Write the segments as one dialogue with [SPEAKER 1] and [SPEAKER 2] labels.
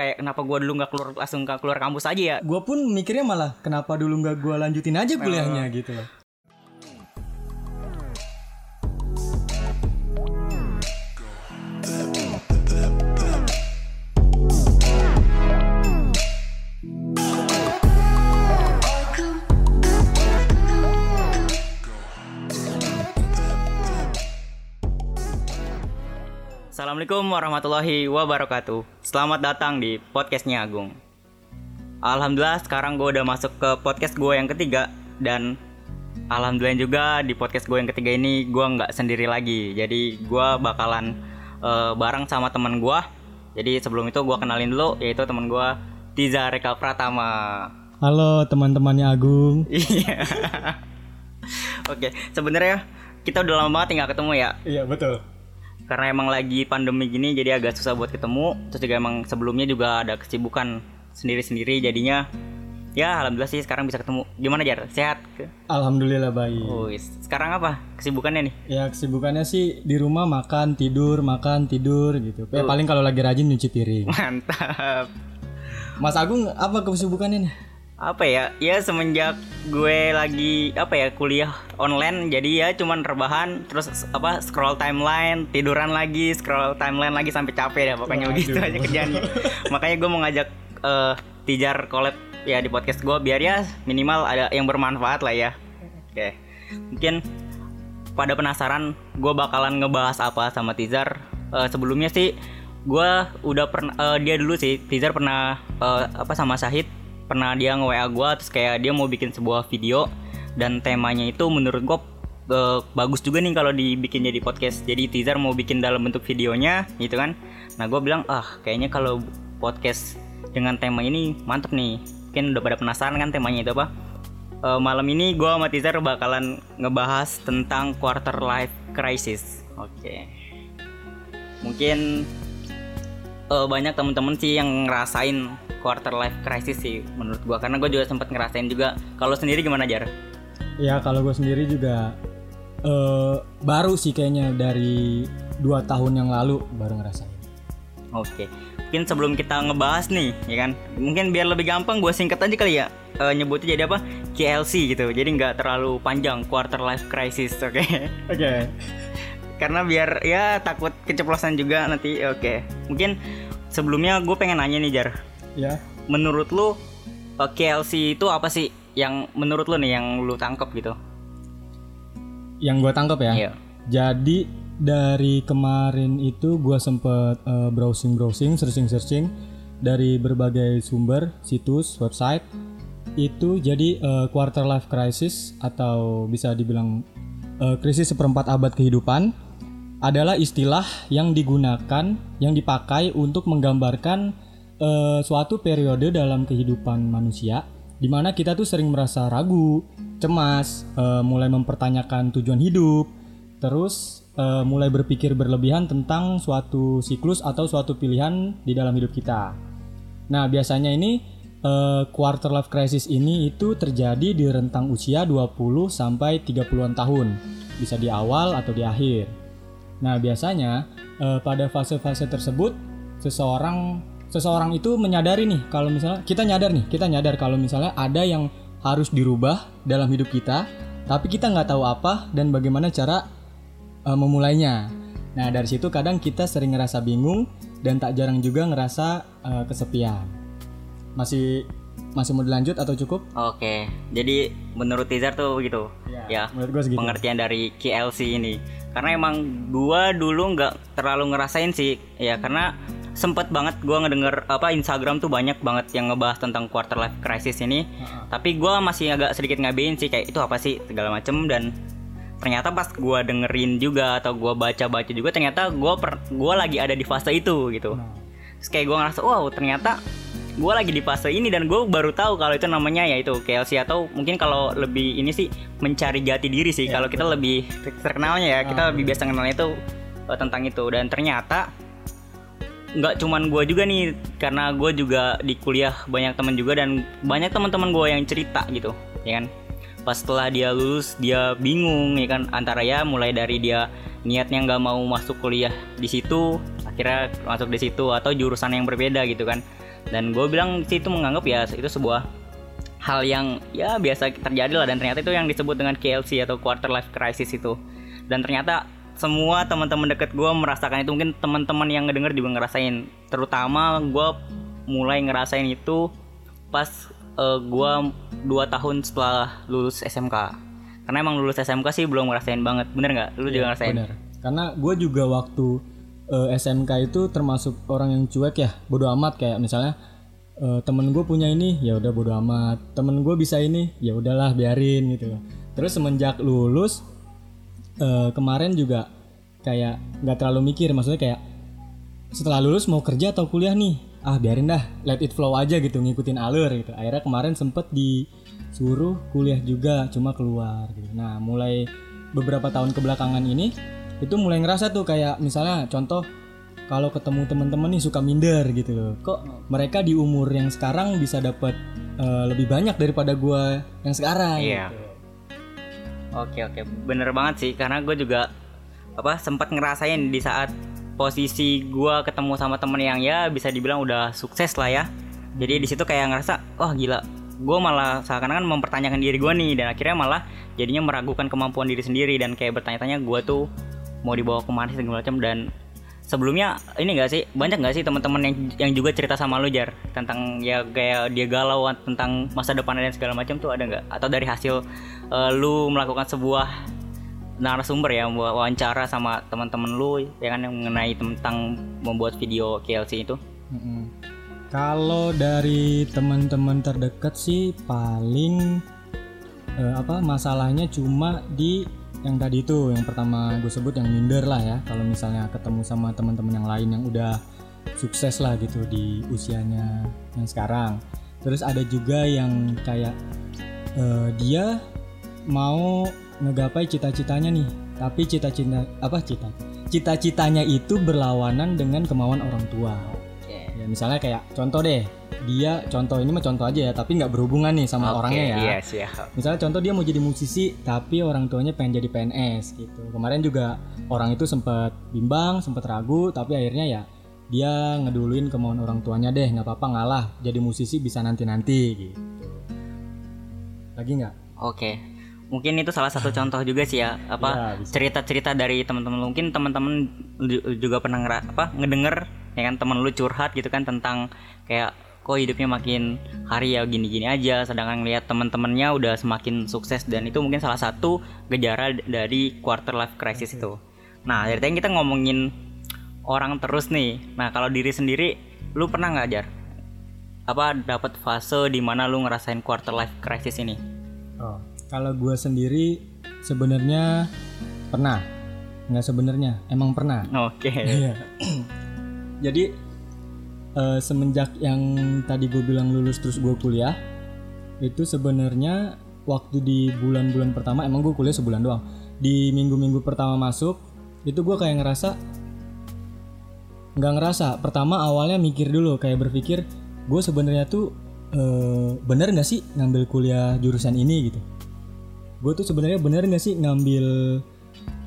[SPEAKER 1] kayak kenapa gue dulu nggak keluar langsung ke keluar kampus aja ya
[SPEAKER 2] Gue pun mikirnya malah kenapa dulu nggak gue lanjutin aja kuliahnya gitu loh.
[SPEAKER 1] Assalamualaikum warahmatullahi wabarakatuh. Selamat datang di podcastnya Agung. Alhamdulillah sekarang gue udah masuk ke podcast gue yang ketiga Dan Alhamdulillah juga di podcast gue yang ketiga ini gue nggak sendiri lagi. Jadi gue bakalan eh, bareng sama teman gue Jadi sebelum itu gue kenalin dulu yaitu teman gue Tiza Reka Pratama.
[SPEAKER 2] Halo teman-temannya Agung.
[SPEAKER 1] Iya. Oke sebenarnya kita udah lama banget nggak ketemu ya?
[SPEAKER 2] Iya betul.
[SPEAKER 1] Karena emang lagi pandemi gini jadi agak susah buat ketemu terus juga emang sebelumnya juga ada kesibukan sendiri-sendiri jadinya ya alhamdulillah sih sekarang bisa ketemu gimana jar sehat
[SPEAKER 2] Alhamdulillah baik.
[SPEAKER 1] oh sekarang apa kesibukannya nih
[SPEAKER 2] Ya kesibukannya sih di rumah makan tidur makan tidur gitu. Ya paling kalau lagi rajin nyuci piring.
[SPEAKER 1] mantap
[SPEAKER 2] Mas Agung apa kesibukannya nih?
[SPEAKER 1] Apa ya? Ya semenjak gue lagi apa ya kuliah online jadi ya cuman rebahan terus apa scroll timeline tiduran lagi scroll timeline lagi sampai capek dah pokoknya begitu aja kerjaannya. Makanya gue mau ngajak eh, Tijar collab ya di podcast gue biar ya minimal ada yang bermanfaat lah ya. Oke. Mungkin pada penasaran gue bakalan ngebahas apa sama Tizar. Eh, sebelumnya sih gue udah pernah eh, dia dulu sih Tizar pernah eh, apa sama Syahid pernah dia nge WA gue terus kayak dia mau bikin sebuah video dan temanya itu menurut gue eh, bagus juga nih kalau dibikin jadi podcast jadi Tizar mau bikin dalam bentuk videonya gitu kan nah gue bilang ah kayaknya kalau podcast dengan tema ini mantep nih mungkin udah pada penasaran kan temanya itu apa Eh, malam ini gue sama Tizar bakalan ngebahas tentang quarter life crisis. Oke. Mungkin eh, banyak temen-temen sih yang ngerasain quarter life crisis sih menurut gue karena gue juga sempat ngerasain juga. Kalau sendiri gimana jar?
[SPEAKER 2] Ya kalau gue sendiri juga eh baru sih kayaknya dari dua tahun yang lalu baru ngerasain.
[SPEAKER 1] Oke. Mungkin sebelum kita ngebahas nih, ya kan? Mungkin biar lebih gampang gue singkat aja kali ya. Eh, nyebutnya jadi apa? KLC gitu. Jadi nggak terlalu panjang quarter life crisis, oke?
[SPEAKER 2] Oke.
[SPEAKER 1] karena biar ya takut keceplosan juga nanti oke mungkin sebelumnya gue pengen nanya nih jar
[SPEAKER 2] Ya.
[SPEAKER 1] menurut lu eh, KLC itu apa sih yang menurut lu nih yang lu tangkep gitu
[SPEAKER 2] Yang gue tangkap ya.
[SPEAKER 1] Iya.
[SPEAKER 2] Jadi dari kemarin itu gue sempet browsing browsing searching searching dari berbagai sumber situs website itu jadi eh, quarter life crisis atau bisa dibilang eh, krisis seperempat abad kehidupan adalah istilah yang digunakan yang dipakai untuk menggambarkan eh, suatu periode dalam kehidupan manusia di mana kita tuh sering merasa ragu, cemas, eh, mulai mempertanyakan tujuan hidup, terus eh, mulai berpikir berlebihan tentang suatu siklus atau suatu pilihan di dalam hidup kita. Nah, biasanya ini eh, quarter life crisis ini itu terjadi di rentang usia 20 sampai 30-an tahun. Bisa di awal atau di akhir. Nah, biasanya eh, pada fase-fase tersebut seseorang seseorang itu menyadari nih kalau misalnya kita nyadar nih, kita nyadar kalau misalnya ada yang harus dirubah dalam hidup kita, tapi kita nggak tahu apa dan bagaimana cara eh, memulainya. Nah, dari situ kadang kita sering ngerasa bingung dan tak jarang juga ngerasa eh, kesepian. Masih masih mau dilanjut atau cukup?
[SPEAKER 1] oke jadi menurut Tizar tuh begitu ya
[SPEAKER 2] Menurut gue segitu.
[SPEAKER 1] pengertian dari KLC ini karena emang gua dulu nggak terlalu ngerasain sih ya karena sempet banget gua ngedenger apa Instagram tuh banyak banget yang ngebahas tentang quarter life crisis ini. Tapi gua masih agak sedikit ngabein sih kayak itu apa sih segala macem dan ternyata pas gua dengerin juga atau gua baca-baca juga ternyata gua per, gua lagi ada di fase itu gitu. Terus kayak gua ngerasa wow ternyata gue lagi di fase ini dan gue baru tahu kalau itu namanya ya itu KLC atau mungkin kalau lebih ini sih mencari jati diri sih. Kalau kita lebih terkenalnya ya kita lebih biasa kenalnya itu eh, tentang itu. Dan ternyata nggak cuman gue juga nih karena gue juga di kuliah banyak teman juga dan banyak teman-teman gue yang cerita gitu ya kan? Pas setelah dia lulus dia bingung ya kan? Antara ya mulai dari dia niatnya nggak mau masuk kuliah di situ akhirnya masuk di situ atau jurusan yang berbeda gitu kan? Dan gue bilang sih itu menganggap ya itu sebuah hal yang ya biasa terjadi lah. Dan ternyata itu yang disebut dengan KLC atau quarter life crisis itu. Dan ternyata semua teman-teman deket gue merasakan itu. Mungkin teman-teman yang ngedenger juga ngerasain. Terutama gue mulai ngerasain itu pas uh, gue dua tahun setelah lulus SMK karena emang lulus SMK sih belum ngerasain banget. Bener nggak? Lu juga ngerasain?
[SPEAKER 2] Bener. Karena gue juga waktu eh, SMK itu termasuk orang yang cuek ya, bodo amat kayak misalnya eh, temen gue punya ini, ya udah bodo amat. Temen gue bisa ini, ya udahlah biarin gitu. Terus semenjak lulus eh, kemarin juga kayak nggak terlalu mikir, maksudnya kayak setelah lulus mau kerja atau kuliah nih, ah biarin dah, let it flow aja gitu, ngikutin alur gitu. Akhirnya kemarin sempet disuruh kuliah juga, cuma keluar gitu. Nah mulai beberapa tahun kebelakangan ini itu mulai ngerasa tuh kayak misalnya contoh kalau ketemu teman-teman nih suka minder gitu loh kok mereka di umur yang sekarang bisa dapat eh, lebih banyak daripada gua yang sekarang
[SPEAKER 1] Iya.
[SPEAKER 2] gitu.
[SPEAKER 1] Oke oke, bener banget sih karena gue juga apa sempat ngerasain di saat posisi gue ketemu sama temen yang ya bisa dibilang udah sukses lah ya. Jadi di situ kayak ngerasa wah gila, gue malah seakan-akan mempertanyakan diri gue nih dan akhirnya malah jadinya meragukan kemampuan diri sendiri. Dan kayak bertanya-tanya gue tuh mau dibawa ke mana segala macam dan sebelumnya ini gak sih? Banyak gak sih teman-teman yang yang juga cerita sama lu jar? Tentang ya kayak dia galau tentang masa depannya dan segala macam tuh ada nggak? Atau dari hasil eh, lu melakukan sebuah narasumber ya wa- wawancara sama teman-teman lu ya kan yang mengenai tentang membuat video KLC itu.
[SPEAKER 2] Kalau dari teman-teman terdekat sih paling eh, apa masalahnya cuma di yang tadi itu yang pertama gue sebut yang minder lah ya. Kalau misalnya ketemu sama teman-teman yang lain yang udah sukses lah gitu di usianya yang sekarang. Terus ada juga yang kayak eh, dia mau ngegapai cita-citanya nih. Tapi cita-cita apa cita cita-citanya itu berlawanan dengan kemauan orang tua ya misalnya kayak contoh deh dia contoh ini mah contoh aja ya tapi nggak berhubungan nih sama
[SPEAKER 1] Oke,
[SPEAKER 2] orangnya ya.
[SPEAKER 1] iya siap
[SPEAKER 2] misalnya contoh dia mau jadi musisi tapi orang tuanya pengen jadi PNS gitu. Kemarin juga orang itu sempat bimbang sempat ragu tapi akhirnya ya dia ngeduluin kemauan orang tuanya deh nggak apa-apa ngalah jadi musisi bisa nanti-nanti gitu. Lagi nggak?
[SPEAKER 1] Oke. Mungkin itu salah satu contoh juga sih ya,
[SPEAKER 2] Ya,
[SPEAKER 1] apa
[SPEAKER 2] bisa.
[SPEAKER 1] cerita-cerita dari teman-teman. Mungkin teman-teman ju- juga pernah ngera, apa ngedenger ya kan teman lu curhat gitu kan tentang kayak kok hidupnya makin hari ya gini-gini aja sedangkan lihat teman-temannya udah semakin sukses dan itu mungkin salah satu gejala dari quarter life crisis itu. Nah, dari tadi kita ngomongin orang terus nih. Nah, kalau diri sendiri lu pernah nggak Jar? Apa dapat fase di mana lu ngerasain quarter life crisis ini?
[SPEAKER 2] Oh, kalau gue sendiri sebenarnya pernah, nggak sebenarnya, emang pernah.
[SPEAKER 1] Oke.
[SPEAKER 2] Iya. Jadi eh, semenjak yang tadi gue bilang lulus terus gue kuliah, itu sebenarnya waktu di bulan-bulan pertama emang gue kuliah sebulan doang. Di minggu-minggu pertama masuk, itu gue kayak ngerasa nggak ngerasa. Pertama awalnya mikir dulu, kayak berpikir gue sebenarnya tuh eh, bener nggak sih ngambil kuliah jurusan ini gitu. Gue tuh sebenarnya bener nggak sih ngambil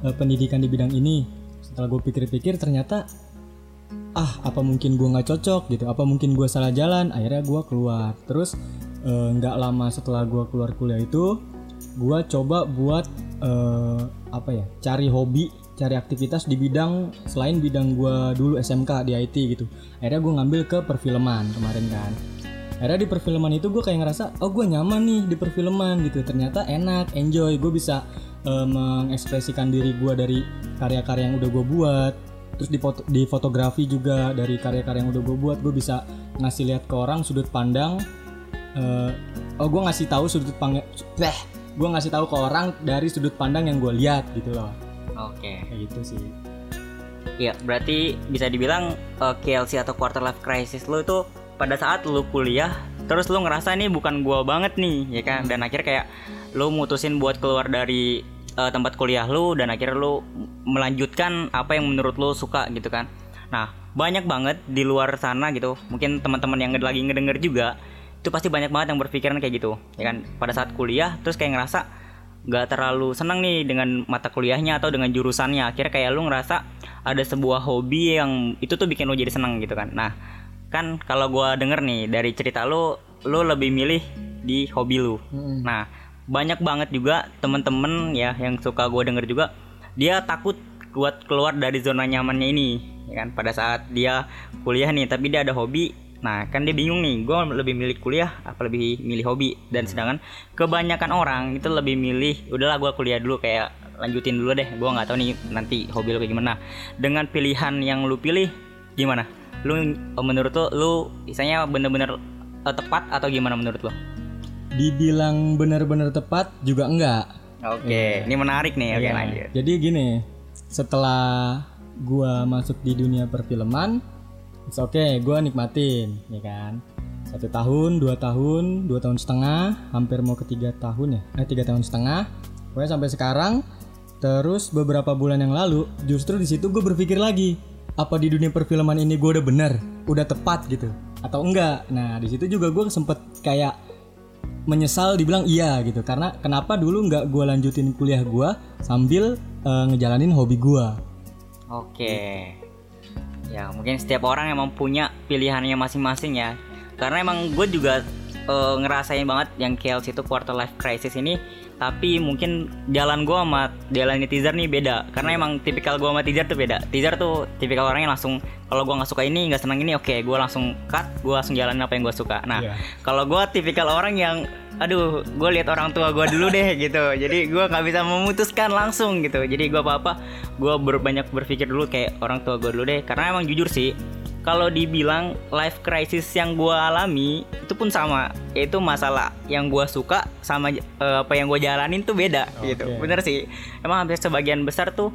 [SPEAKER 2] eh, pendidikan di bidang ini. Setelah gue pikir-pikir ternyata ah apa mungkin gue nggak cocok gitu? Apa mungkin gue salah jalan? Akhirnya gue keluar. Terus eh, nggak lama setelah gue keluar kuliah itu gue coba buat eh, apa ya cari hobi cari aktivitas di bidang selain bidang gue dulu SMK di IT gitu. Akhirnya gue ngambil ke perfilman kemarin kan. Akhirnya di perfilman itu gue kayak ngerasa oh gue nyaman nih di perfilman gitu. Ternyata enak enjoy. Gue bisa eh, mengekspresikan diri gue dari karya-karya yang udah gue buat terus di, foto- di fotografi juga dari karya-karya yang udah gue buat gue bisa ngasih lihat ke orang sudut pandang eh, oh gue ngasih tahu sudut pandang gue ngasih tahu ke orang dari sudut pandang yang gue lihat gitu loh
[SPEAKER 1] Oke.
[SPEAKER 2] kayak gitu sih
[SPEAKER 1] Iya, berarti bisa dibilang eh, KLC atau quarter life crisis lu itu pada saat lu kuliah terus lu ngerasa nih bukan gua banget nih, ya kan? Dan akhirnya kayak lu mutusin buat keluar dari eh, tempat kuliah lu dan akhirnya lu melanjutkan apa yang menurut lu suka gitu kan. Nah, banyak banget di luar sana gitu. Mungkin teman-teman yang lagi ngedenger juga itu pasti banyak banget yang berpikiran kayak gitu, ya kan? Pada saat kuliah terus kayak ngerasa nggak terlalu senang nih dengan mata kuliahnya atau dengan jurusannya akhirnya kayak lu ngerasa ada sebuah hobi yang itu tuh bikin lu jadi senang gitu kan nah kan kalau gua denger nih dari cerita lu lu lebih milih di hobi lu
[SPEAKER 2] Mm-mm.
[SPEAKER 1] nah banyak banget juga temen-temen ya yang suka gua denger juga. Dia takut buat keluar dari zona nyamannya ini ya kan? Pada saat dia kuliah nih tapi dia ada hobi. Nah kan dia bingung nih gue lebih milih kuliah apa lebih milih hobi? Dan sedangkan kebanyakan orang itu lebih milih udahlah gua kuliah dulu kayak lanjutin dulu deh. Gua nggak tahu nih nanti hobi lu kayak gimana. Dengan pilihan yang lu pilih gimana? Lu menurut lu lu misalnya bener-bener eh, tepat atau gimana menurut lu
[SPEAKER 2] Dibilang benar-benar tepat juga enggak.
[SPEAKER 1] Oke, ini menarik nih. Oke,
[SPEAKER 2] Iya.
[SPEAKER 1] lanjut.
[SPEAKER 2] Jadi gini, setelah gua masuk di dunia perfilman, it's okay, gua nikmatin, ya kan. Satu tahun, dua tahun, dua tahun setengah, hampir mau ke tiga tahun ya, eh tiga tahun setengah. Pokoknya sampai sekarang. Terus beberapa bulan yang lalu, justru di situ gue berpikir lagi, apa di dunia perfilman ini gue udah bener, udah tepat gitu, atau enggak? Nah di situ juga gue sempet kayak menyesal dibilang iya gitu karena kenapa dulu nggak gue lanjutin kuliah gue sambil eh, ngejalanin hobi gue
[SPEAKER 1] Oke. Ya, mungkin setiap orang emang punya pilihannya masing-masing ya. Karena emang gue juga eh, ngerasain banget yang KLC itu quarter life crisis ini tapi mungkin jalan gue sama jalannya teaser nih beda. Karena emang tipikal gue sama teaser tuh beda. Teaser tuh tipikal orang yang langsung kalau gue nggak suka ini nggak senang ini oke gue langsung cut gue langsung jalanin apa yang gue suka. Nah
[SPEAKER 2] Iya.
[SPEAKER 1] kalau gue tipikal orang yang aduh gue lihat orang tua gue dulu deh gitu. Jadi gue nggak bisa memutuskan langsung gitu. Jadi gue apa apa gue banyak berpikir dulu kayak orang tua gue dulu deh. Karena emang jujur sih kalau dibilang life crisis yang gue alami itu pun sama. Yaitu masalah yang gue suka sama eh, apa yang gue jalanin tuh beda gitu.
[SPEAKER 2] Oke.
[SPEAKER 1] bener sih. Emang hampir sebagian besar tuh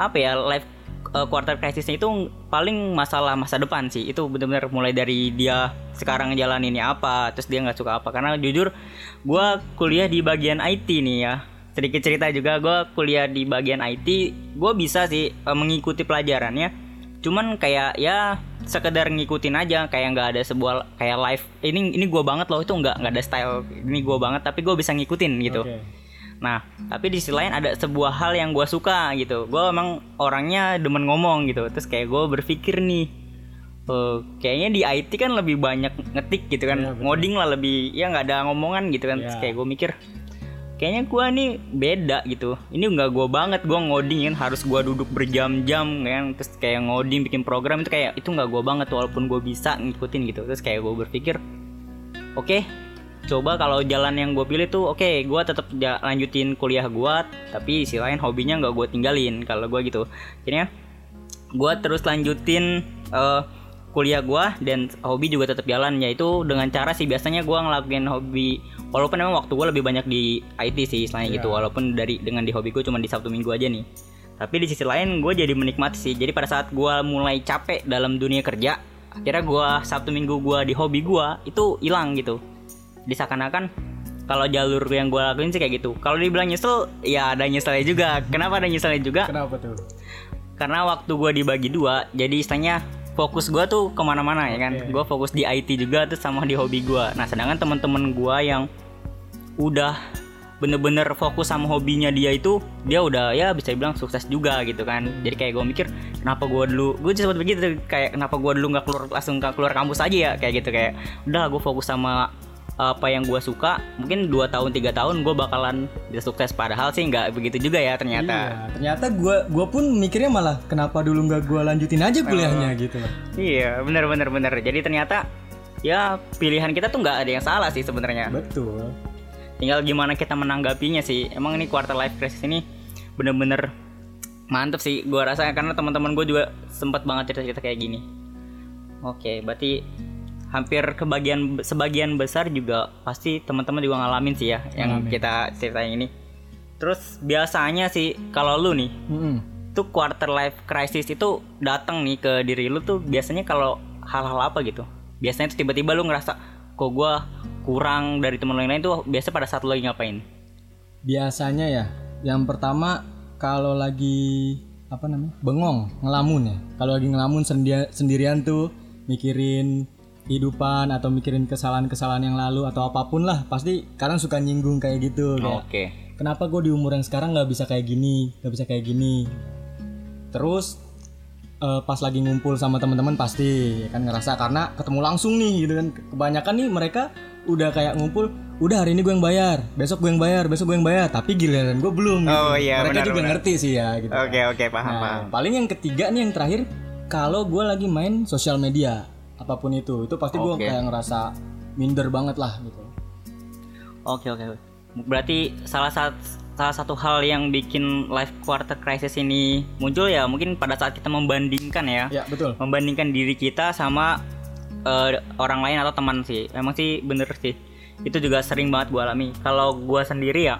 [SPEAKER 1] apa ya life uh, quarter crisisnya itu paling masalah masa depan sih. Itu benar-benar mulai dari dia sekarang jalaninnya apa terus dia nggak suka apa. Karena jujur gua kuliah di bagian IT nih ya. Sedikit cerita juga gua kuliah di bagian IT gue bisa sih uh, mengikuti pelajarannya. Cuman kayak ya sekedar ngikutin aja kayak nggak ada sebuah kayak live ini ini gua banget loh itu nggak nggak ada style ini gua banget tapi gue bisa ngikutin gitu
[SPEAKER 2] Oke.
[SPEAKER 1] Nah, tapi di sisi lain ada sebuah hal yang gue suka gitu. Gue emang orangnya demen ngomong gitu. Terus kayak gue berpikir nih, eh, kayaknya di IT kan lebih banyak ngetik gitu kan,
[SPEAKER 2] Iya, betul.
[SPEAKER 1] ngoding lah lebih, ya nggak ada ngomongan gitu kan. Terus
[SPEAKER 2] Iya.
[SPEAKER 1] kayak gue mikir, kayaknya gue nih beda gitu. Ini nggak gue banget, gue ngoding kan harus gue duduk berjam-jam kan. Terus kayak ngoding bikin program itu kayak itu nggak gue banget walaupun gue bisa ngikutin gitu. Terus kayak gue berpikir, oke coba kalau jalan yang gue pilih tuh oke gue tetap ja- lanjutin kuliah gue tapi sisi lain hobinya nggak gue tinggalin kalau gue gitu jadinya gue terus lanjutin eh, kuliah gue dan hobi juga tetap jalan yaitu dengan cara sih biasanya gue ngelakuin hobi. Walaupun memang waktu gue lebih banyak di IT sih istilahnya gitu walaupun dari dengan di hobi gue cuma di Sabtu Minggu aja nih. Tapi di sisi lain gue jadi menikmati sih. Jadi pada saat gue mulai capek dalam dunia kerja akhirnya gue Sabtu Minggu gue di hobi gue itu hilang gitu. Disakanakan kalau jalur yang gue lakuin sih kayak gitu. Kalau dibilang nyesel ya ada nyeselnya juga. Kenapa ada nyeselnya juga?
[SPEAKER 2] Kenapa tuh?
[SPEAKER 1] karena waktu gue dibagi dua jadi istilahnya fokus gue tuh ke mana-mana ya kan?
[SPEAKER 2] Oke.
[SPEAKER 1] gue fokus di IT juga tuh sama di hobi gue nah sedangkan teman-teman gue yang udah bener-bener fokus sama hobinya dia itu dia udah ya bisa dibilang sukses juga gitu kan. Jadi kayak gue mikir kenapa gue dulu gue sempat begitu kayak kenapa gue dulu nggak keluar langsung nggak keluar kampus aja ya kayak gitu. Kayak udah gue fokus sama apa yang gue suka mungkin dua tahun tiga tahun gue bakalan bisa sukses padahal sih nggak begitu juga ya ternyata
[SPEAKER 2] Iya, ternyata gue gua pun mikirnya malah kenapa dulu nggak gue lanjutin aja kuliahnya gitu.
[SPEAKER 1] Iya, bener bener bener. Jadi ternyata ya pilihan kita tuh nggak ada yang salah sih sebenarnya.
[SPEAKER 2] Betul.
[SPEAKER 1] Tinggal gimana kita menanggapinya sih. Emang ini quarter life crisis ini bener-bener mantep sih. Gua rasa karena teman-teman gue juga sempat banget cerita-cerita kayak gini. Oke, berarti hampir kebagian sebagian besar juga pasti teman-teman juga ngalamin sih ya yang
[SPEAKER 2] Ngalamin.
[SPEAKER 1] kita ceritain ini. Terus biasanya sih kalau lu nih
[SPEAKER 2] Mm-mm.
[SPEAKER 1] tuh quarter life crisis itu datang nih ke diri lu tuh biasanya kalau hal-hal apa gitu biasanya tuh tiba-tiba lu ngerasa kok gua kurang dari temen lu yang lain tuh biasa pada saat lu lagi ngapain
[SPEAKER 2] Biasanya ya, yang pertama kalau lagi apa namanya bengong ngelamun ya. Kalau lagi ngelamun sendia- sendirian tuh mikirin kehidupan atau mikirin kesalahan-kesalahan yang lalu atau apa pun lah pasti kadang suka nyinggung kayak gitu kayak
[SPEAKER 1] oke
[SPEAKER 2] kenapa gue di umur yang sekarang nggak bisa kayak gini nggak bisa kayak gini terus eh, pas lagi ngumpul sama teman-teman pasti ya kan ngerasa karena ketemu langsung nih gitu kan kebanyakan nih mereka udah kayak ngumpul udah hari ini gue yang bayar besok gue yang bayar besok gue yang bayar tapi giliran gue belum gitu.
[SPEAKER 1] Oh, iya,
[SPEAKER 2] mereka
[SPEAKER 1] benar,
[SPEAKER 2] juga
[SPEAKER 1] benar.
[SPEAKER 2] ngerti sih ya gitu
[SPEAKER 1] Oke oke paham
[SPEAKER 2] Nah,
[SPEAKER 1] paham.
[SPEAKER 2] paling yang ketiga nih yang terakhir kalau gue lagi main sosial media apa pun itu itu pasti gue kayak ngerasa minder banget lah gitu
[SPEAKER 1] Oke oke. Berarti salah satu salah satu hal yang bikin life quarter crisis ini muncul ya mungkin pada saat kita membandingkan ya,
[SPEAKER 2] ya betul
[SPEAKER 1] membandingkan diri kita sama eh, orang lain atau teman sih. Emang sih bener sih. Itu juga sering banget gua alami. Kalau gua sendiri ya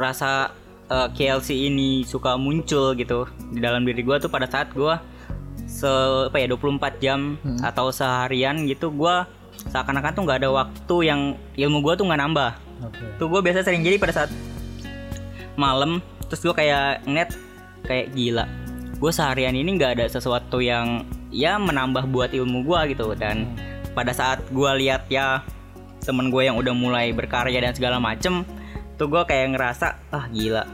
[SPEAKER 1] rasa eh, KLC ini suka muncul gitu di dalam diri gua tuh pada saat gua se apa ya 24 jam atau seharian gitu gua seakan-akan tuh nggak ada waktu yang ilmu gua tuh nggak nambah.
[SPEAKER 2] Oke.
[SPEAKER 1] Tuh gue biasa sering jadi pada saat malam terus gue kayak ngeliat kayak gila gue seharian ini nggak ada sesuatu yang ya menambah buat ilmu gue gitu dan pada saat gue lihat ya temen gue yang udah mulai berkarya dan segala macem tuh gue kayak ngerasa ah gila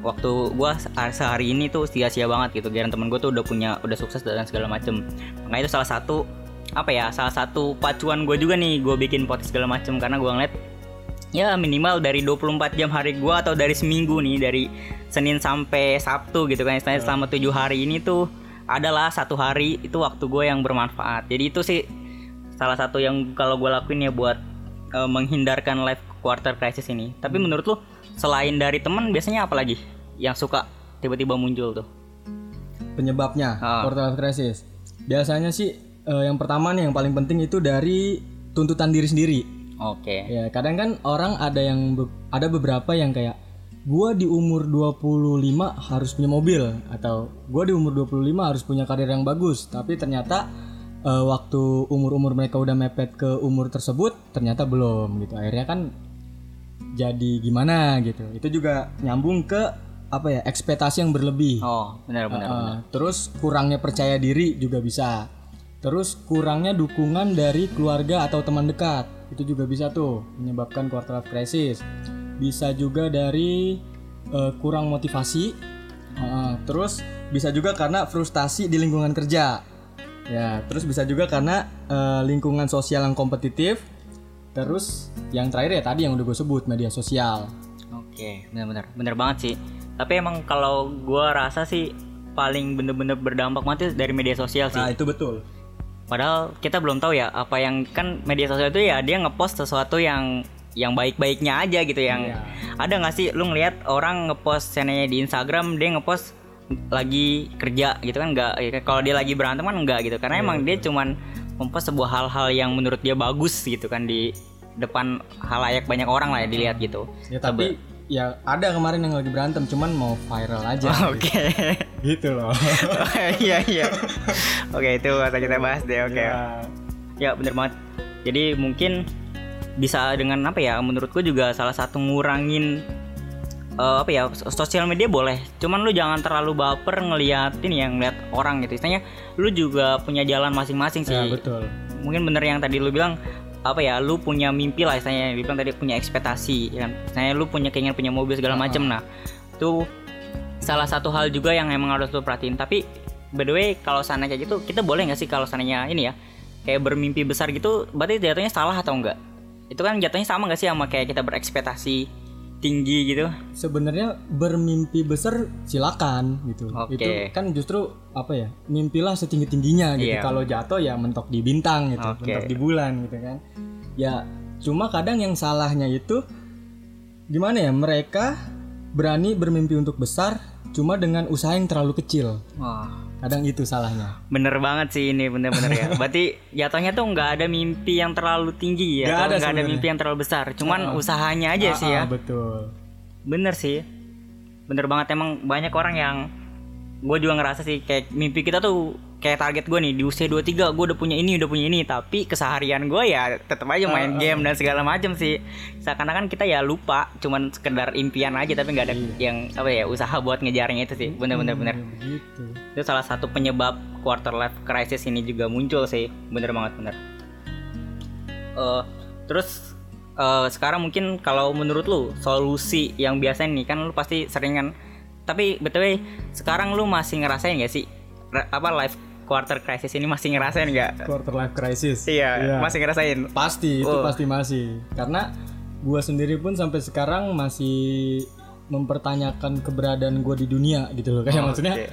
[SPEAKER 1] waktu gue sehari ini tuh sia-sia banget gitu. Gara temen gue tuh udah punya udah sukses dan segala macem. Makanya itu salah satu apa ya salah satu pacuan gue juga nih gue bikin podcast segala macem. Karena gue ngeliat ya minimal dari 24 jam hari gua atau dari seminggu nih dari Senin sampai Sabtu gitu kan. Istilahnya selama tujuh hari ini tuh adalah satu hari itu waktu gue yang bermanfaat. Jadi itu sih salah satu yang kalau gue lakuin ya buat eh, menghindarkan life quarter crisis ini. Tapi menurut lu selain dari teman biasanya apa lagi yang suka tiba-tiba muncul tuh?
[SPEAKER 2] Penyebabnya
[SPEAKER 1] Ah.
[SPEAKER 2] quarter life crisis biasanya sih eh, yang pertama nih yang paling penting itu dari tuntutan diri sendiri.
[SPEAKER 1] Oke.
[SPEAKER 2] Ya kadang kan orang ada yang be- ada beberapa yang kayak gua di umur 25 harus punya mobil atau gua di umur 25 harus punya karir yang bagus. Tapi ternyata eh, waktu umur-umur mereka udah mepet ke umur tersebut ternyata belum gitu. Akhirnya kan jadi gimana gitu itu juga nyambung ke apa ya ekspektasi yang berlebih
[SPEAKER 1] oh benar-benar
[SPEAKER 2] Uh, terus kurangnya percaya diri juga bisa. Terus kurangnya dukungan dari keluarga atau teman dekat itu juga bisa tuh menyebabkan quarter life crisis. Bisa juga dari uh, kurang motivasi. Uh, terus bisa juga karena frustasi di lingkungan kerja. Ya, terus bisa juga karena uh, lingkungan sosial yang kompetitif. Terus yang terakhir ya tadi yang udah gue sebut media sosial.
[SPEAKER 1] Oke, bener-bener, bener banget sih. Tapi emang kalau gua rasa sih paling bener-bener berdampak banget itu dari media sosial sih.
[SPEAKER 2] Nah itu betul.
[SPEAKER 1] Padahal kita belum tahu ya apa yang kan media sosial itu ya dia ngepost sesuatu yang yang baik-baiknya aja gitu yang
[SPEAKER 2] Iya.
[SPEAKER 1] ada nggak sih lu ngelihat orang ngepost channelnya di Instagram dia ngepost lagi kerja gitu kan nggak kalau dia lagi berantem kan enggak gitu karena emang dia cuman mempost sebuah hal-hal yang menurut dia bagus gitu kan di depan halayak banyak orang lah ya dilihat gitu.
[SPEAKER 2] Ya tapi ya ada kemarin yang lagi berantem cuman mau viral aja.
[SPEAKER 1] Oke.
[SPEAKER 2] gitu loh.
[SPEAKER 1] Iya iya. Oke itu akan kita bahas deh. Oke.
[SPEAKER 2] Ya.
[SPEAKER 1] Ya bener banget. Jadi mungkin bisa dengan apa ya? Menurutku juga salah satu ngurangin eh, apa ya sosial media boleh. Cuman lu jangan terlalu baper ngeliatin yang ngeliat orang gitu. Istilahnya lu juga punya jalan masing-masing sih.
[SPEAKER 2] Ya, betul.
[SPEAKER 1] Mungkin bener yang tadi lu bilang apa ya lu punya mimpi lah istilahnya lu bilang tadi punya ekspektasi ya kan istilahnya lu punya keinginan punya mobil segala macem nah itu salah satu hal juga yang emang harus lu perhatiin tapi by the way kalau sana kayak gitu kita boleh nggak sih kalau sananya ini ya kayak bermimpi besar gitu berarti jatuhnya salah atau enggak itu kan jatuhnya sama nggak sih sama kayak kita berekspektasi tinggi gitu
[SPEAKER 2] Sebenarnya bermimpi besar silakan gitu.
[SPEAKER 1] Oke.
[SPEAKER 2] Itu kan justru apa ya? Mimpilah setinggi-tingginya gitu.
[SPEAKER 1] Iya.
[SPEAKER 2] Kalau jatuh ya mentok di bintang gitu,
[SPEAKER 1] Oke.
[SPEAKER 2] mentok di bulan gitu kan. Ya cuma kadang yang salahnya itu gimana ya? Mereka berani bermimpi untuk besar cuma dengan usaha yang terlalu kecil.
[SPEAKER 1] wah.
[SPEAKER 2] Kadang itu salahnya.
[SPEAKER 1] bener banget sih ini bener-bener ya. Berarti jatuhnya tuh nggak ada mimpi yang terlalu tinggi
[SPEAKER 2] Nggak
[SPEAKER 1] ya atau
[SPEAKER 2] ada
[SPEAKER 1] nggak ada mimpi yang terlalu besar. Cuman usahanya aja sih ya.
[SPEAKER 2] ah, betul.
[SPEAKER 1] Bener sih. Bener banget emang banyak orang yang Gue juga ngerasa sih kayak mimpi kita tuh Kayak target gue nih di usia 23 Gue udah punya ini udah punya ini. Tapi keseharian gue ya tetap aja main game dan segala macam sih. Seakan-akan kita ya lupa Cuman sekedar impian aja Tapi nggak ada yang apa ya usaha buat ngejarnya itu sih. Bener-bener bener.
[SPEAKER 2] begitu.
[SPEAKER 1] Itu salah satu penyebab quarter life crisis ini juga muncul sih. Bener banget bener. Eh, Terus eh, sekarang mungkin kalau menurut lu solusi yang biasa nih kan lu pasti sering kan. Tapi btw sekarang lu masih ngerasain gak sih apa life quarter crisis ini masih ngerasain nggak?
[SPEAKER 2] Quarter life crisis.
[SPEAKER 1] Iya, masih ngerasain.
[SPEAKER 2] Pasti itu
[SPEAKER 1] Oh.
[SPEAKER 2] pasti masih. Karena gua sendiri pun sampai sekarang masih mempertanyakan keberadaan gua di dunia gitu loh. Kayak
[SPEAKER 1] Oh,
[SPEAKER 2] maksudnya
[SPEAKER 1] oke.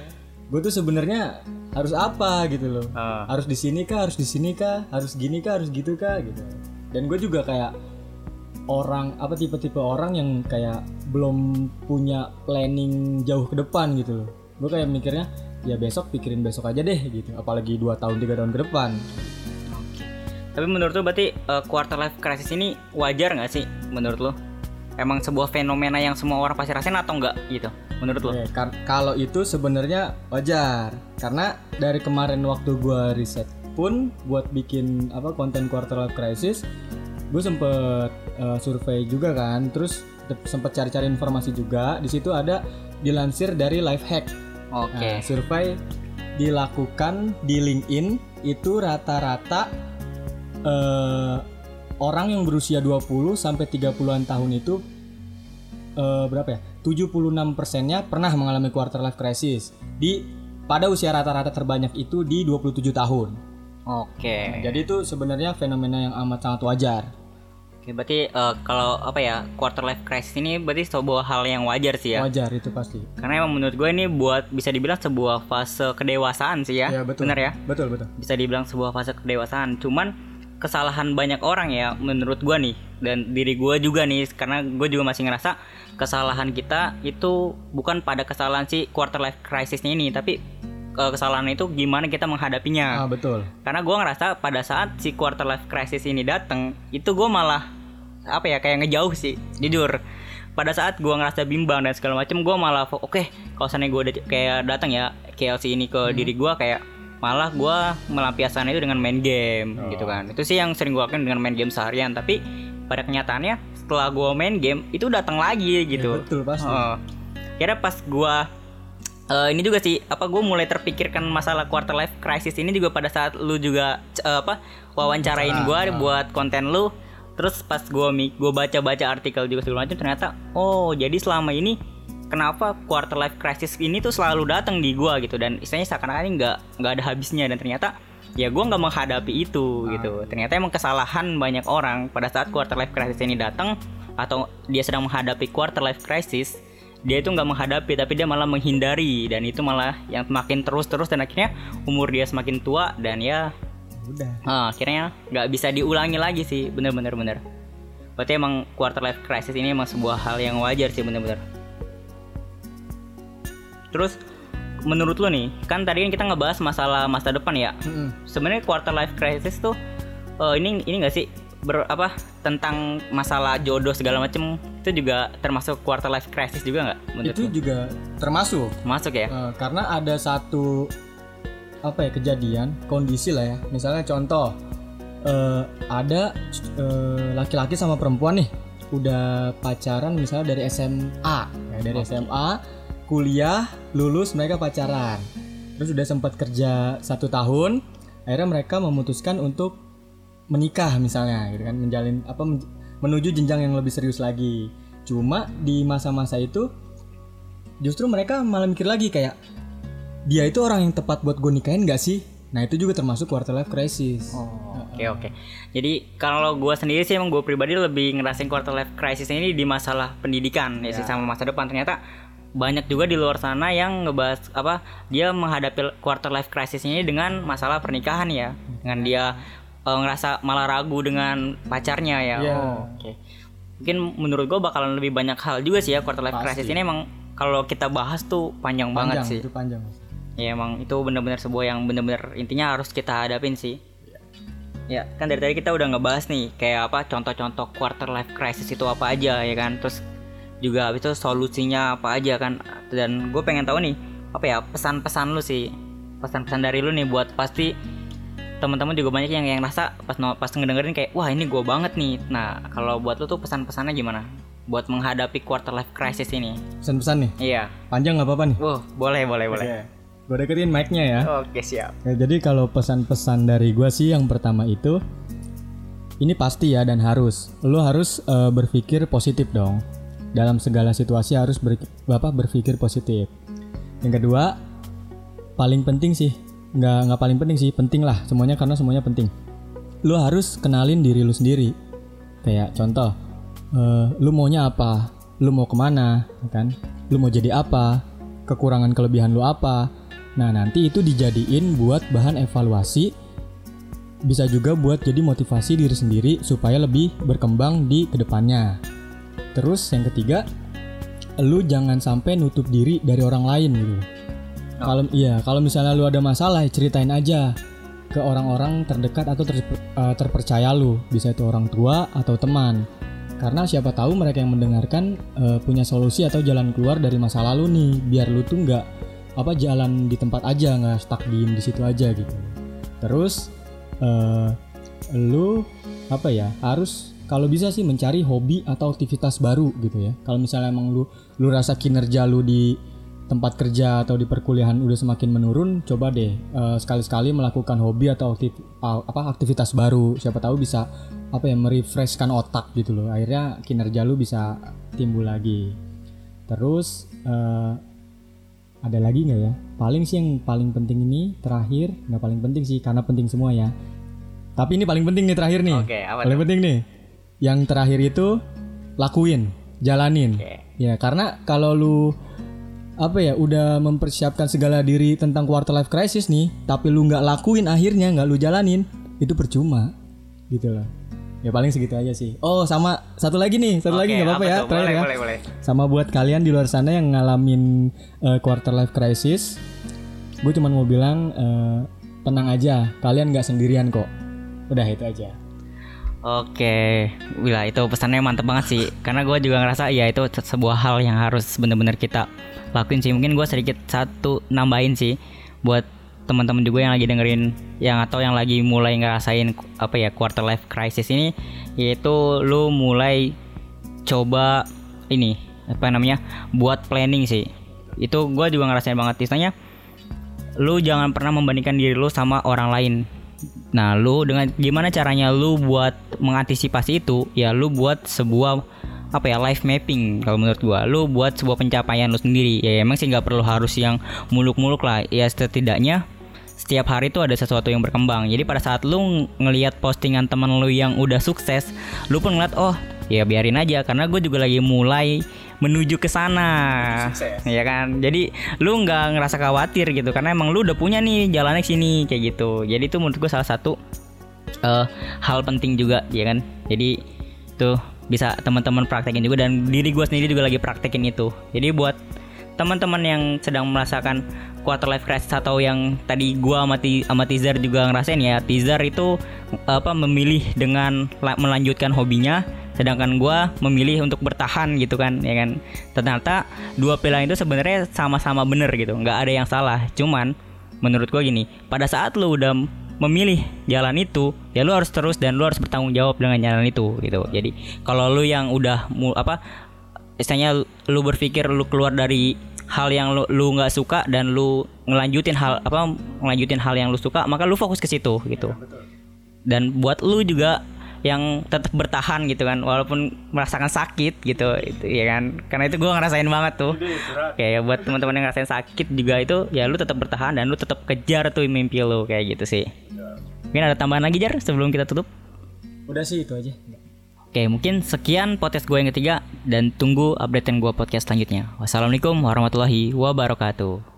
[SPEAKER 2] gue tuh sebenarnya harus apa gitu loh.
[SPEAKER 1] Ah.
[SPEAKER 2] Harus di sini kah, harus di sini kah, harus gini kah, harus gitu kah gitu. Dan gue juga kayak orang apa tipe-tipe orang yang kayak belum punya planning jauh ke depan gitu loh. Gue kayak mikirnya ya besok pikirin besok aja deh gitu. Apalagi dua tahun tiga tahun ke depan.
[SPEAKER 1] Tapi menurut lu berarti uh, quarter life crisis ini wajar nggak sih menurut lu? Emang sebuah fenomena yang semua orang pasti rasain atau enggak gitu menurut lu?
[SPEAKER 2] Oke, kar- kalau itu sebenarnya wajar karena dari kemarin waktu gua riset pun buat bikin apa konten quarter life crisis, gue sempet uh, survei juga kan, terus te- sempet cari-cari informasi juga. Di situ ada dilansir dari Lifehack.
[SPEAKER 1] Oke.
[SPEAKER 2] Nah, survei dilakukan di LinkedIn itu rata-rata eh, orang yang berusia 20 sampai 30-an tahun itu eh, berapa ya? 76 persennya pernah mengalami quarter life crisis di pada usia rata-rata terbanyak itu di 27 tahun.
[SPEAKER 1] Oke.
[SPEAKER 2] Nah, jadi itu sebenarnya fenomena yang amat sangat wajar.
[SPEAKER 1] Oke, berarti uh, kalau apa ya quarter life crisis ini berarti sebuah hal yang wajar sih ya.
[SPEAKER 2] Wajar itu pasti.
[SPEAKER 1] Karena emang menurut gue ini buat bisa dibilang sebuah fase kedewasaan sih ya.
[SPEAKER 2] Ya, betul.
[SPEAKER 1] Bener ya?
[SPEAKER 2] Betul, betul.
[SPEAKER 1] Bisa dibilang sebuah fase kedewasaan. Cuman kesalahan banyak orang ya menurut gue nih dan diri gue juga nih karena gue juga masih ngerasa kesalahan kita itu bukan pada kesalahan si quarter life crisisnya ini tapi eh, kesalahan itu gimana kita menghadapinya.
[SPEAKER 2] Ah, betul.
[SPEAKER 1] Karena gue ngerasa pada saat si quarter life crisis ini datang, itu gue malah apa ya kayak ngejauh sih, jujur. Pada saat gue ngerasa bimbang dan segala macem, gue malah oke kalau seandainya gue kayak datang ya KLC ini ke diri gue kayak malah gue melampiaskan itu dengan main game gitu kan. Itu sih yang sering gue lakukan dengan main game seharian. Tapi pada kenyataannya setelah gue main game itu datang lagi gitu.
[SPEAKER 2] Ya, betul pasti.
[SPEAKER 1] Oh. Kira pas gua eh, ini juga sih apa gue mulai terpikirkan masalah quarter life crisis ini juga pada saat lu juga eh, apa wawancarain gua buat konten lu terus pas gua mi gua baca-baca artikel juga segala macam ternyata oh jadi selama ini kenapa quarter life crisis ini tuh selalu datang di gua gitu. Dan istilahnya seakan-akan ini nggak nggak ada habisnya. Dan ternyata ya gua nggak menghadapi itu gitu. Ternyata emang kesalahan banyak orang. Pada saat quarter life crisis ini datang atau dia sedang menghadapi quarter life crisis dia itu nggak menghadapi tapi dia malah menghindari. Dan itu malah yang semakin terus-terus dan akhirnya umur dia semakin tua dan ya
[SPEAKER 2] Udah.
[SPEAKER 1] ah, akhirnya nggak bisa diulangi lagi sih. Bener-bener bener berarti emang quarter life crisis ini emang sebuah hal yang wajar sih bener-bener terus menurut lo nih kan tadi kan kita ngebahas masalah masa depan ya.
[SPEAKER 2] Mm-mm.
[SPEAKER 1] sebenarnya quarter life crisis tuh eh, ini ini enggak sih? Ber apa tentang masalah jodoh segala macem itu juga termasuk quarter life crisis juga nggak
[SPEAKER 2] Itu
[SPEAKER 1] lu?
[SPEAKER 2] juga termasuk.
[SPEAKER 1] Masuk ya?
[SPEAKER 2] Eh, karena ada satu apa ya kejadian kondisi lah ya. Misalnya contoh eh, ada eh, laki-laki sama perempuan nih udah pacaran misalnya dari SMA ya, dari SMA kuliah lulus mereka pacaran. Terus udah sempat kerja satu tahun akhirnya mereka memutuskan untuk menikah misalnya gitu kan. Menjalin apa men- menuju jenjang yang lebih serius lagi. Cuma di masa-masa itu justru mereka malah mikir lagi kayak dia itu orang yang tepat buat gue nikahin gak sih nah itu juga termasuk quarter life crisis
[SPEAKER 1] Oke oke. Jadi kalau gue sendiri sih emang gue pribadi lebih ngerasain quarter life crisis ini di masalah pendidikan ya, sih sama masa depan. Ternyata banyak juga di luar sana yang ngebahas apa dia menghadapi quarter life crisis ini dengan masalah pernikahan ya. Dengan dia eh, ngerasa malah ragu dengan pacarnya ya.
[SPEAKER 2] Iya.
[SPEAKER 1] Oh, Oke. Mungkin menurut gue bakalan lebih banyak hal juga sih ya quarter life
[SPEAKER 2] Pasti.
[SPEAKER 1] crisis ini emang kalau kita bahas tuh panjang, banget
[SPEAKER 2] panjang
[SPEAKER 1] sih.
[SPEAKER 2] itu panjang
[SPEAKER 1] Ya emang itu bener-bener sebuah yang bener-bener intinya harus kita hadapin sih. Ya kan dari tadi kita udah ngebahas nih kayak apa contoh-contoh quarter life crisis itu apa aja ya kan. Terus juga habis itu solusinya apa aja kan. Dan gue pengen tahu nih apa ya pesan-pesan lu sih pesan-pesan dari lu nih buat pasti teman-teman juga banyak yang yang rasa pas pas ngedengerin kayak wah ini gue banget nih. Nah kalau buat lu tuh pesan-pesannya gimana? Buat menghadapi quarter life crisis ini.
[SPEAKER 2] pesan-pesan nih
[SPEAKER 1] Iya.
[SPEAKER 2] panjang nggak apa-apa nih
[SPEAKER 1] Wah boleh boleh boleh.
[SPEAKER 2] Gue deketin mic-nya ya.
[SPEAKER 1] Oke siap.
[SPEAKER 2] Ya, jadi kalau pesan-pesan dari gue sih yang pertama itu ini pasti ya dan harus. Lo harus eh, berpikir positif dong. Dalam segala situasi harus ber, apa, berpikir positif. Yang kedua paling penting sih nggak nggak paling penting sih penting lah semuanya karena semuanya penting. Lu harus kenalin diri lu sendiri. Kayak contoh eh, lu maunya apa? Lu mau ke mana? Ya kan? Lu mau jadi apa? Kekurangan kelebihan lu apa nah nanti itu dijadiin buat bahan evaluasi bisa juga buat jadi motivasi diri sendiri supaya lebih berkembang di ke depannya. Terus yang ketiga lu jangan sampai nutup diri dari orang lain gitu. Kalau iya kalau misalnya lu ada masalah ceritain aja ke orang-orang terdekat atau ter- eh, terpercaya lu. Bisa itu orang tua atau teman. Karena siapa tahu mereka yang mendengarkan eh, punya solusi atau jalan keluar dari masa lalu nih. Biar lu tuh nggak apa jalan di tempat aja nggak stuck di di situ aja gitu. Terus eh, lu apa ya harus kalau bisa sih mencari hobi atau aktivitas baru gitu ya. Kalau misalnya emang lu lu rasa kinerja lu di tempat kerja atau di perkuliahan udah semakin menurun coba deh eh, sekali-sekali melakukan hobi atau aktif- a- apa aktivitas baru. Siapa tahu bisa apa ya merefreshkan otak gitu loh. Akhirnya kinerja lu bisa timbul lagi. Terus eh, ada lagi nggak ya? Paling sih yang paling penting ini terakhir nggak paling penting sih karena penting semua ya. Tapi ini paling penting nih terakhir nih.
[SPEAKER 1] Oke, apa
[SPEAKER 2] paling penting nih. Yang terakhir itu lakuin jalanin.
[SPEAKER 1] Oke.
[SPEAKER 2] ya karena kalau lu apa ya udah mempersiapkan segala diri tentang quarter life crisis nih tapi lu nggak lakuin akhirnya nggak lu jalanin itu percuma. Gitu loh ya paling segitu aja sih oh sama satu lagi nih satu lagi
[SPEAKER 1] Oke,
[SPEAKER 2] nggak apa-apa
[SPEAKER 1] apa
[SPEAKER 2] ya
[SPEAKER 1] tuh?
[SPEAKER 2] terakhir
[SPEAKER 1] Boleh,
[SPEAKER 2] ya
[SPEAKER 1] boleh, boleh.
[SPEAKER 2] sama buat kalian di luar sana yang ngalamin eh, quarter life crisis gue cuman mau bilang eh, tenang aja kalian nggak sendirian kok udah itu aja
[SPEAKER 1] Oke, Wila itu pesannya mantep banget sih. Karena gue juga ngerasa ya itu se- sebuah hal yang harus bener-bener kita lakuin sih. Mungkin gue sedikit satu nambahin sih buat teman-teman juga yang lagi dengerin yang atau yang lagi mulai ngerasain apa ya quarter life crisis ini yaitu lu mulai coba ini apa namanya buat planning sih itu gue juga ngerasain banget istilahnya lu jangan pernah membandingkan diri lu sama orang lain Nah, lu dengan gimana caranya lu buat mengantisipasi itu? Ya lu buat sebuah apa ya life mapping kalau menurut gua. Lu buat sebuah pencapaian lu sendiri. Ya emang sih nggak perlu harus yang muluk-muluk lah. Ya setidaknya setiap hari itu ada sesuatu yang berkembang. Jadi pada saat lu ng- ngelihat postingan teman lu yang udah sukses, lu pun ngeliat oh ya biarin aja karena gue juga lagi mulai menuju ke sana. Ya kan? Jadi lu nggak ngerasa khawatir gitu karena emang lu udah punya nih jalannya ke sini kayak gitu. Jadi itu menurut gue salah satu eh, hal penting juga ya kan. Jadi tuh bisa teman-teman praktekin juga dan diri gue sendiri juga lagi praktekin itu. Jadi buat teman-teman yang sedang merasakan quarter life crisis atau yang tadi gua sama, Ti- sama teaser juga ngerasain ya teaser itu apa memilih dengan la- melanjutkan hobinya sedangkan gua memilih untuk bertahan gitu kan ya kan. Ternyata dua pilihan itu sebenarnya sama-sama bener gitu nggak ada yang salah. Cuman menurut gua gini pada saat lu udah memilih jalan itu ya lu harus terus dan lu harus bertanggung jawab dengan jalan itu gitu. Jadi kalau lu yang udah apa istilahnya lu berpikir lu keluar dari hal yang lu lu nggak suka dan lu ngelanjutin hal apa ngelanjutin hal yang lu suka maka lu fokus ke situ gitu. Dan buat lu juga yang tetap bertahan gitu kan walaupun merasakan sakit gitu itu ya kan. Karena itu gua ngerasain banget tuh. Kayak buat teman-teman yang ngerasain sakit juga itu ya lu tetap bertahan dan lu tetap kejar tuh mimpi lu kayak gitu sih. Mungkin ada tambahan lagi jar sebelum kita tutup?
[SPEAKER 2] Udah sih itu aja
[SPEAKER 1] Oke, mungkin sekian podcast gue yang ketiga dan tunggu updatean gue podcast selanjutnya. Wassalamualaikum warahmatullahi wabarakatuh.